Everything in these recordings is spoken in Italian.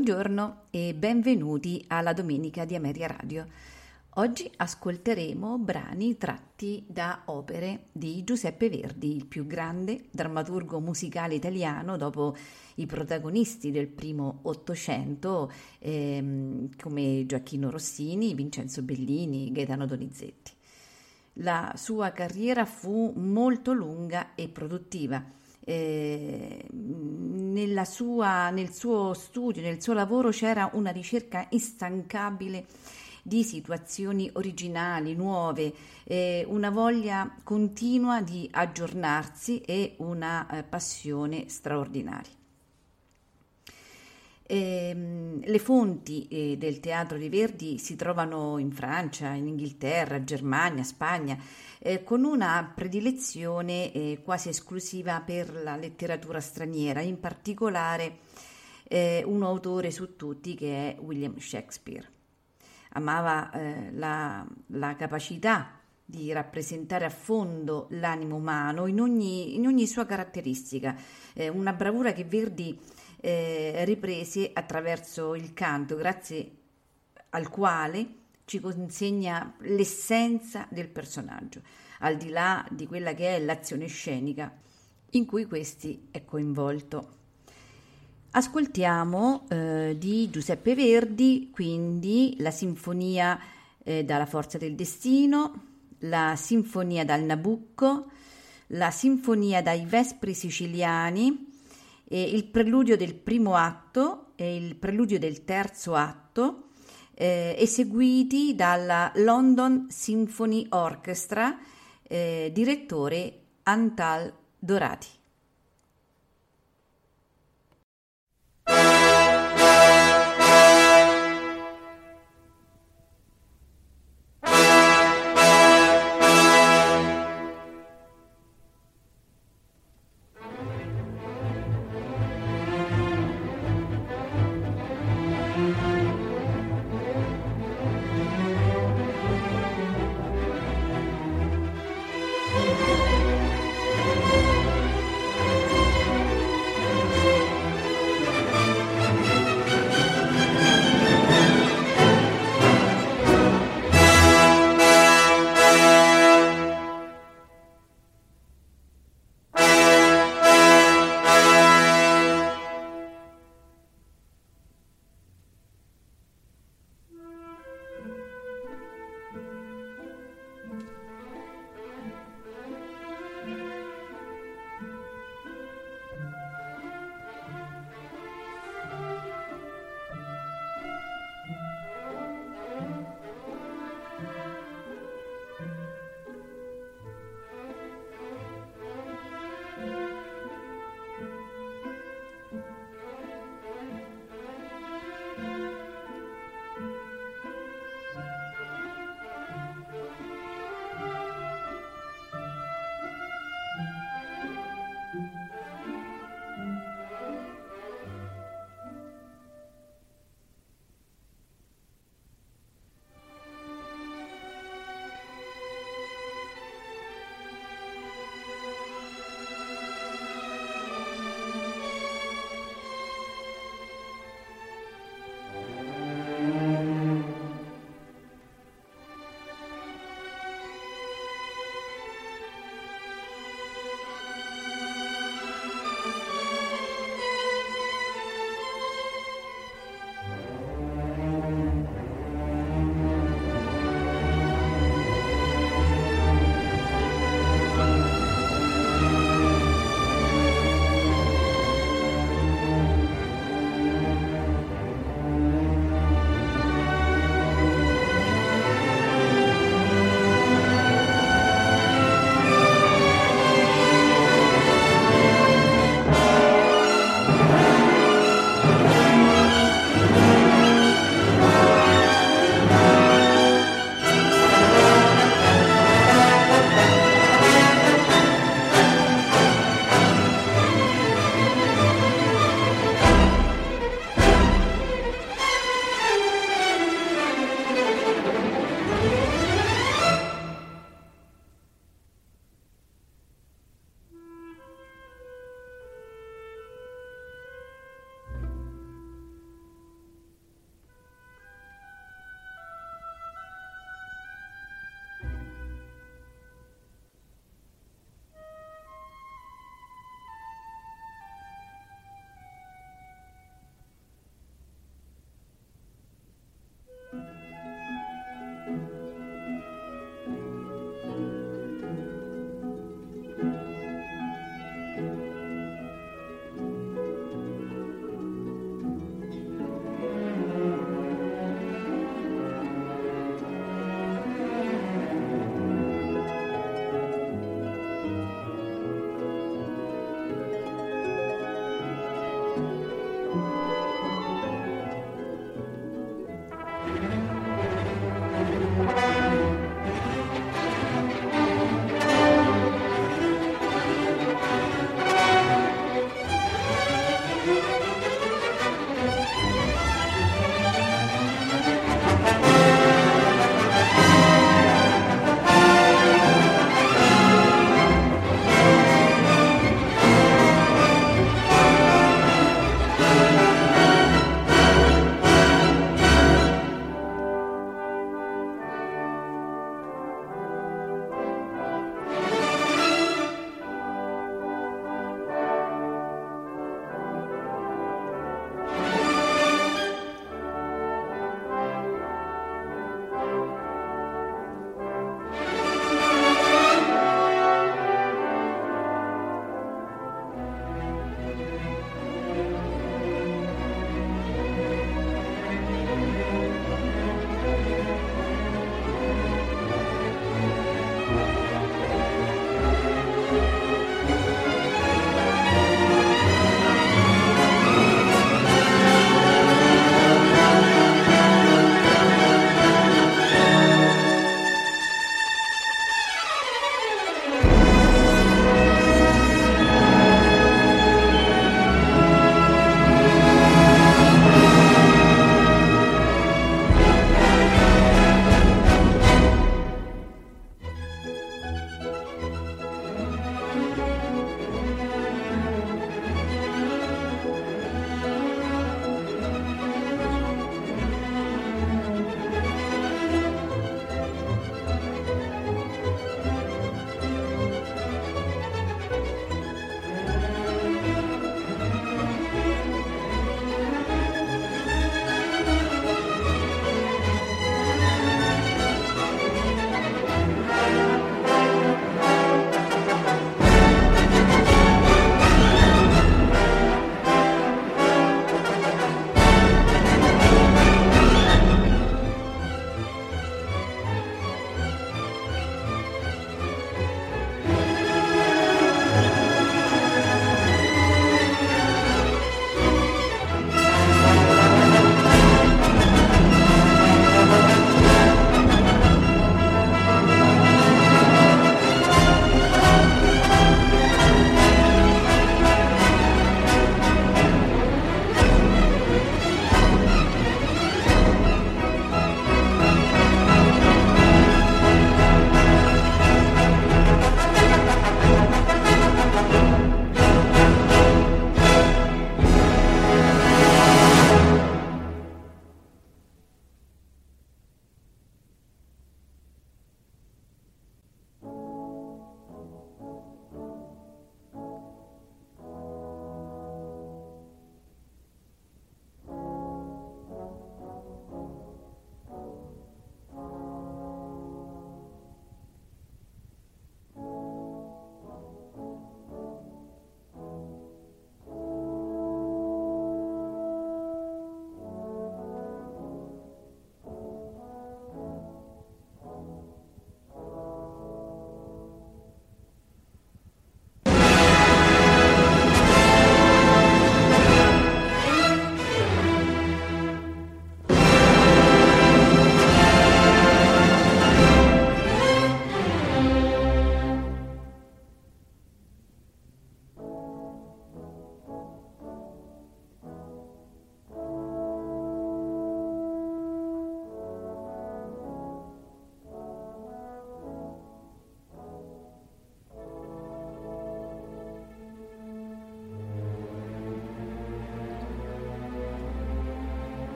Buongiorno e benvenuti alla Domenica di Ameria Radio. Oggi ascolteremo brani tratti da opere di Giuseppe Verdi, il più grande drammaturgo musicale italiano dopo i protagonisti del primo Ottocento ehm, come Gioacchino Rossini, Vincenzo Bellini, Gaetano Donizetti. La sua carriera fu molto lunga e produttiva eh, sua, nel suo studio, nel suo lavoro c'era una ricerca instancabile di situazioni originali, nuove, eh, una voglia continua di aggiornarsi e una eh, passione straordinaria. Eh, le fonti eh, del teatro di Verdi si trovano in Francia, in Inghilterra, Germania, Spagna, eh, con una predilezione eh, quasi esclusiva per la letteratura straniera, in particolare eh, un autore su tutti che è William Shakespeare. Amava eh, la, la capacità di rappresentare a fondo l'animo umano in ogni, in ogni sua caratteristica, eh, una bravura che Verdi eh, riprese attraverso il canto, grazie al quale ci consegna l'essenza del personaggio, al di là di quella che è l'azione scenica in cui questi è coinvolto. Ascoltiamo eh, di Giuseppe Verdi, quindi la sinfonia eh, dalla forza del destino, la sinfonia dal Nabucco, la sinfonia dai Vespri siciliani, eh, il preludio del primo atto e il preludio del terzo atto, eh, eseguiti dalla London Symphony Orchestra, eh, direttore Antal Dorati.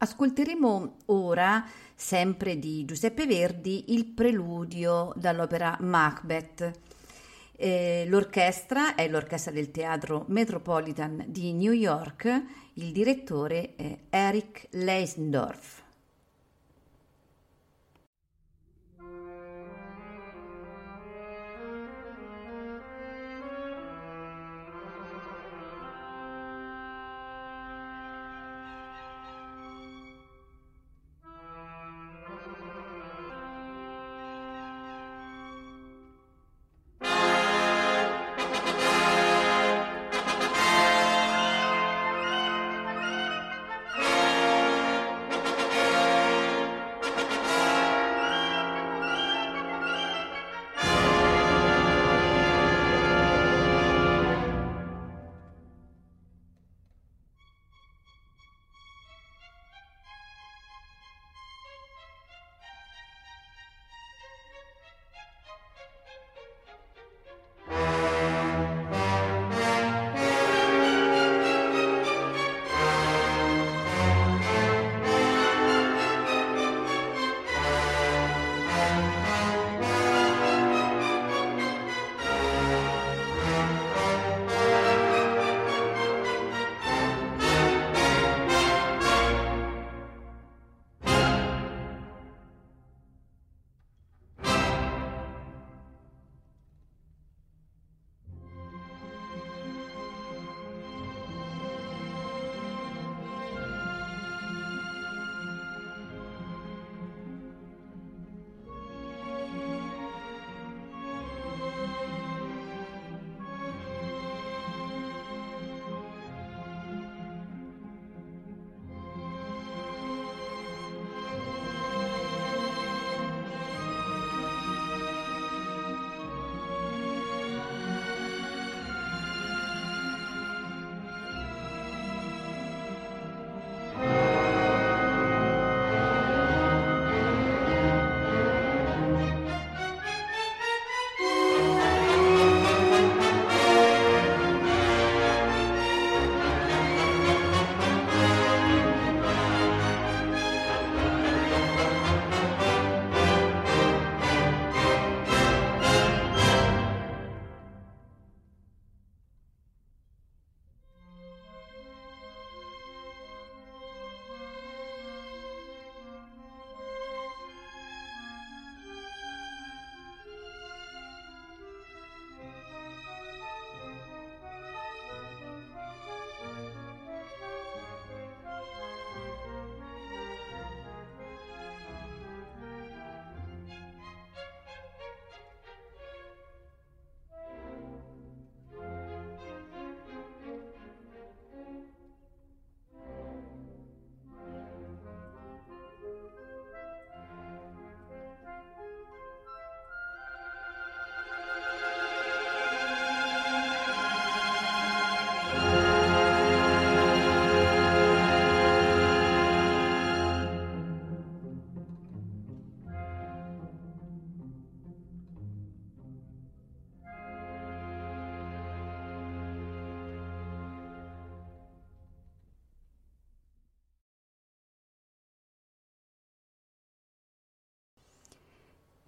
Ascolteremo ora, sempre di Giuseppe Verdi, il preludio dall'opera Macbeth. Eh, l'orchestra è l'orchestra del Teatro Metropolitan di New York, il direttore è Eric Leisendorf.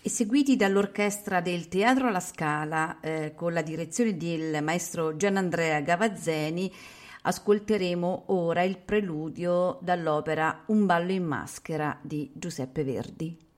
Eseguiti dall'orchestra del Teatro alla Scala eh, con la direzione del maestro Gianandrea Gavazzeni, ascolteremo ora il preludio dall'opera Un ballo in maschera di Giuseppe Verdi.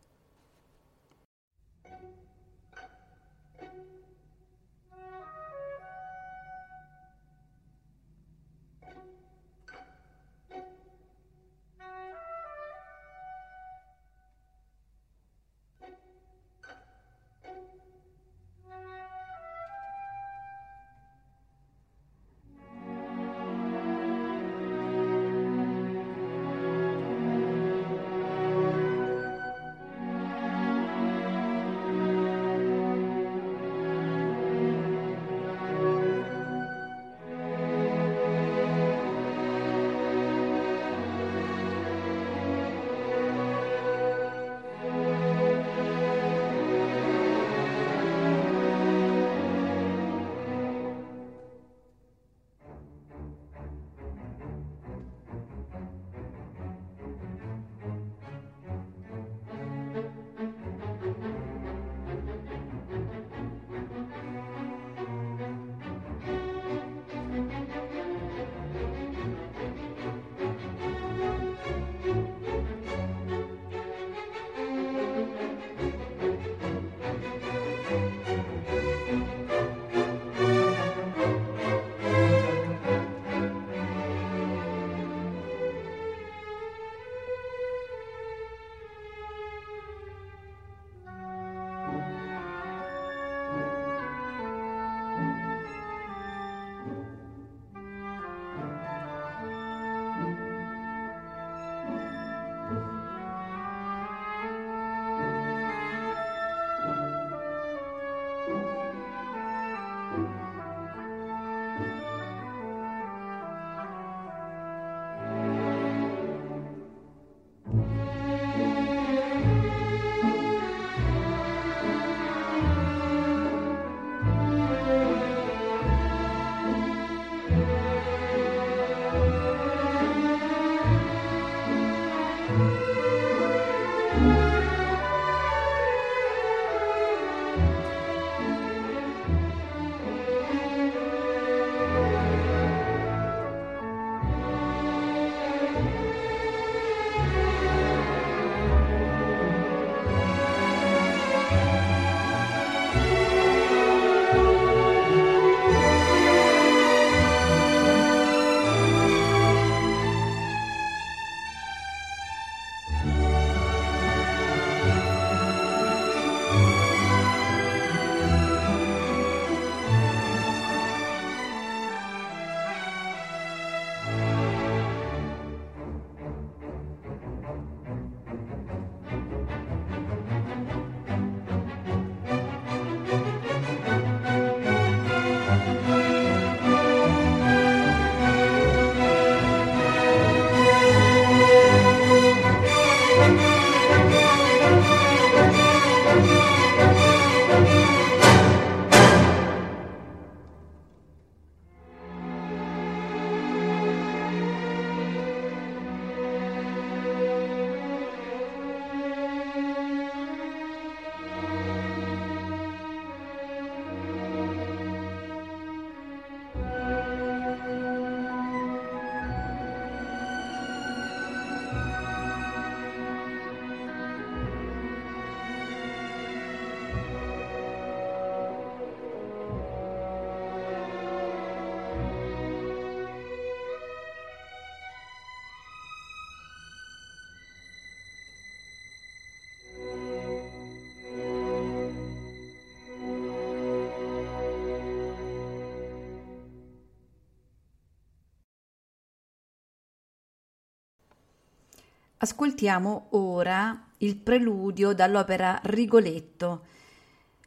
Ascoltiamo ora il preludio dall'opera Rigoletto.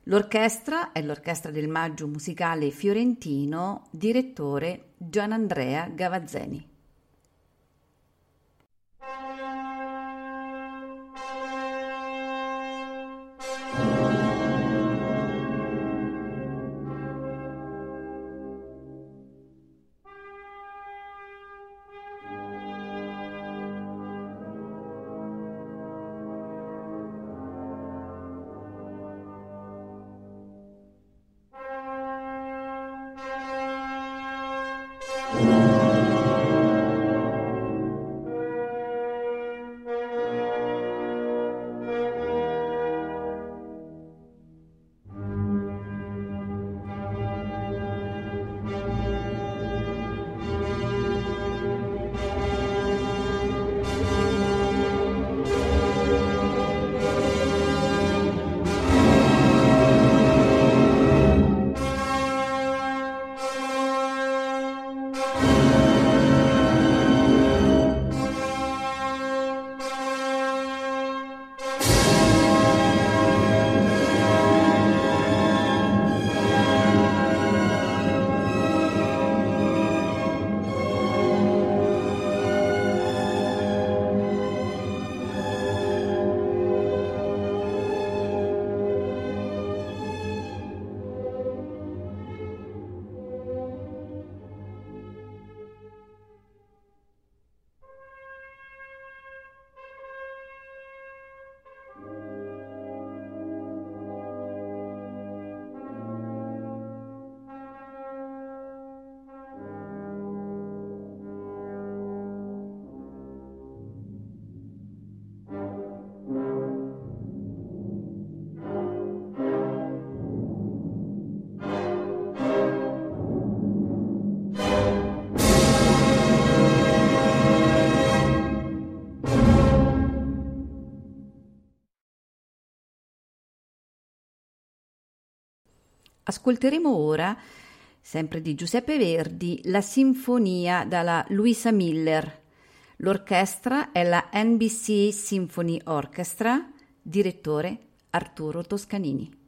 L'orchestra è l'Orchestra del Maggio Musicale Fiorentino, direttore Gianandrea Gavazzeni. Ascolteremo ora, sempre di Giuseppe Verdi, la sinfonia dalla Luisa Miller. L'orchestra è la NBC Symphony Orchestra, direttore Arturo Toscanini.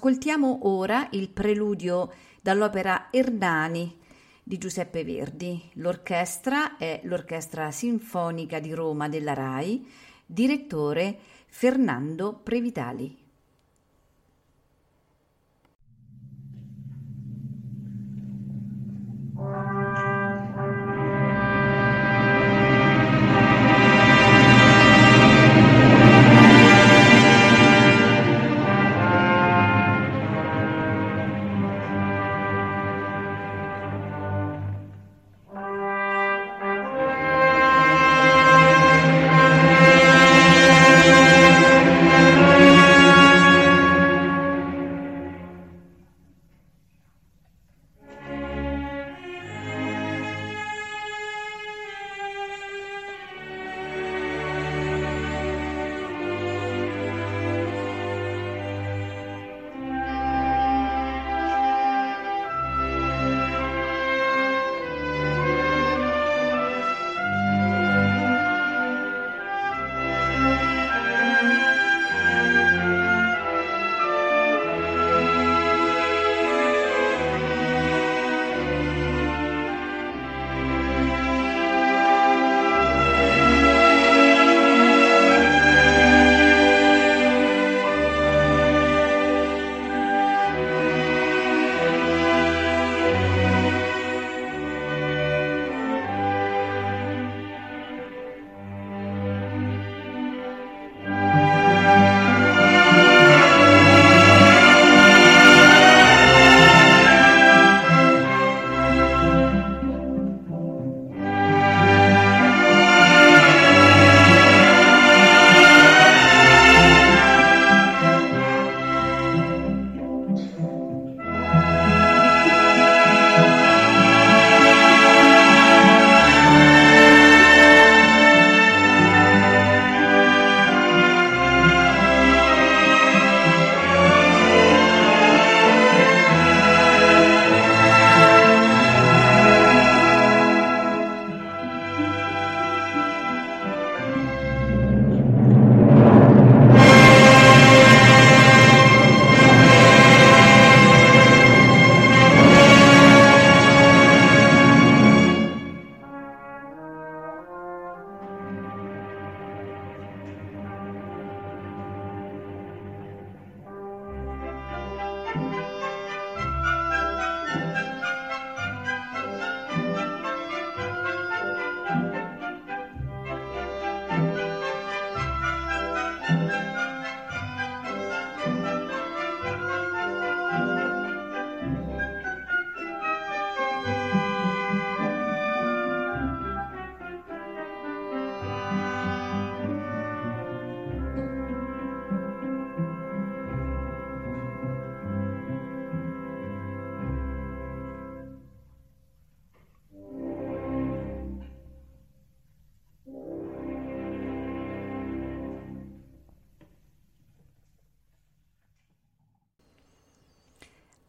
Ascoltiamo ora il preludio dall'opera Ernani di Giuseppe Verdi. L'orchestra è l'Orchestra Sinfonica di Roma della RAI, direttore Fernando Previtali.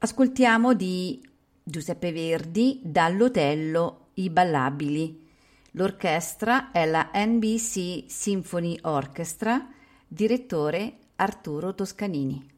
Ascoltiamo di Giuseppe Verdi dall'Otello I Ballabili. L'orchestra è la NBC Symphony Orchestra, direttore Arturo Toscanini.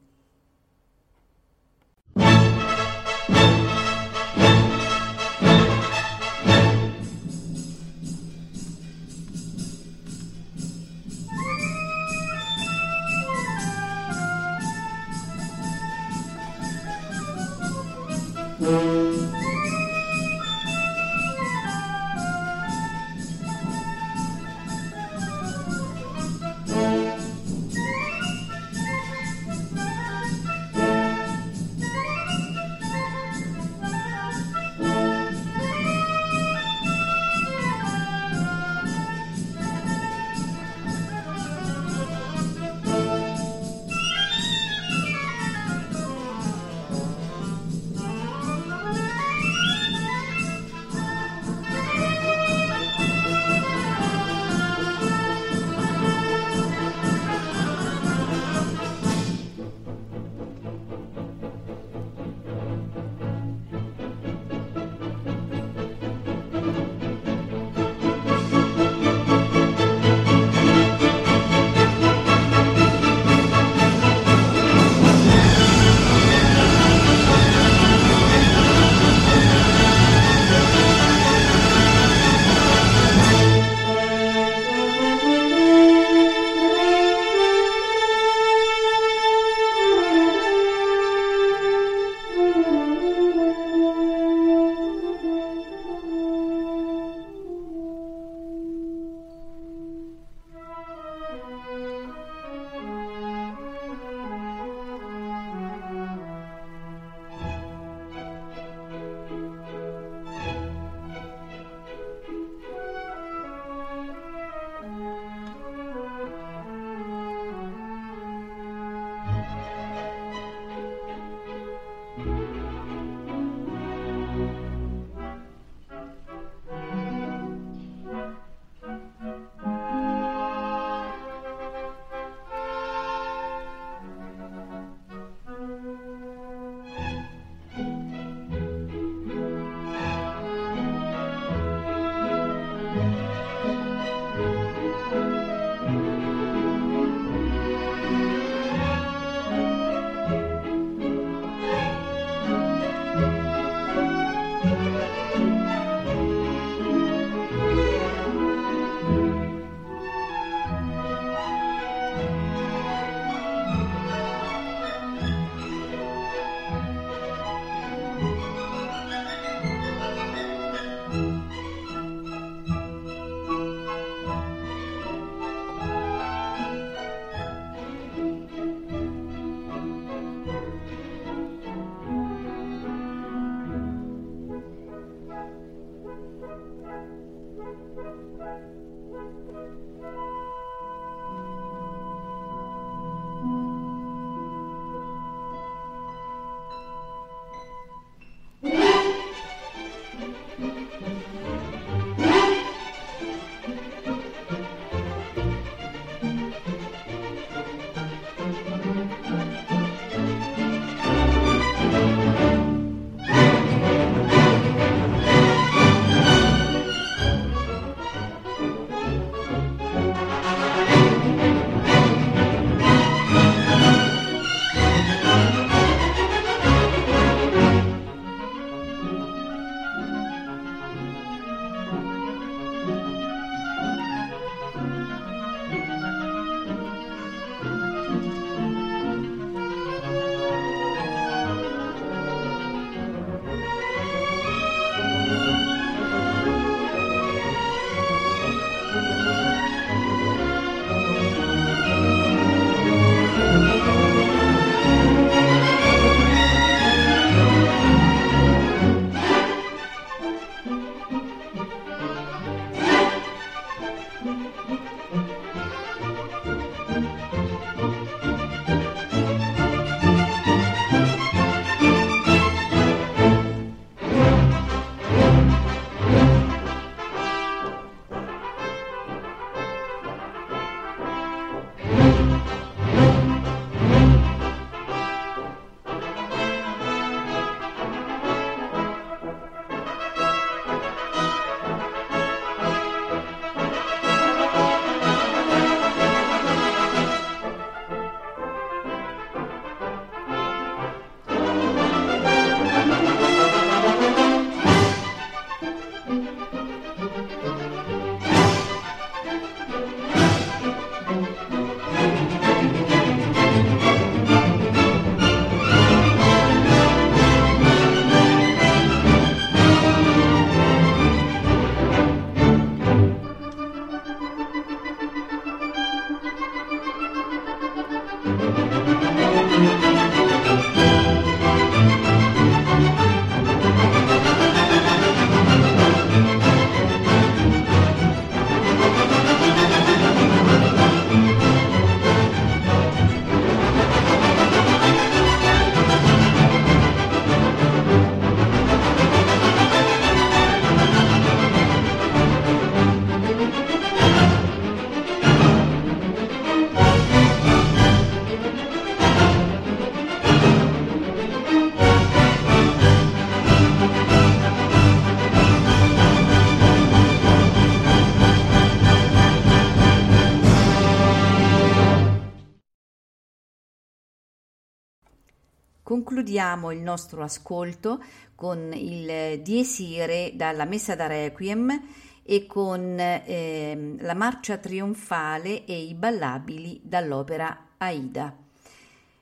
Concludiamo il nostro ascolto con il Dies Irae dalla Messa da Requiem e con eh, la marcia trionfale e i ballabili dall'opera Aida.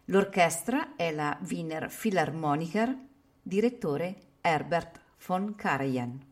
L'orchestra è la Wiener Philharmoniker, direttore Herbert von Karajan.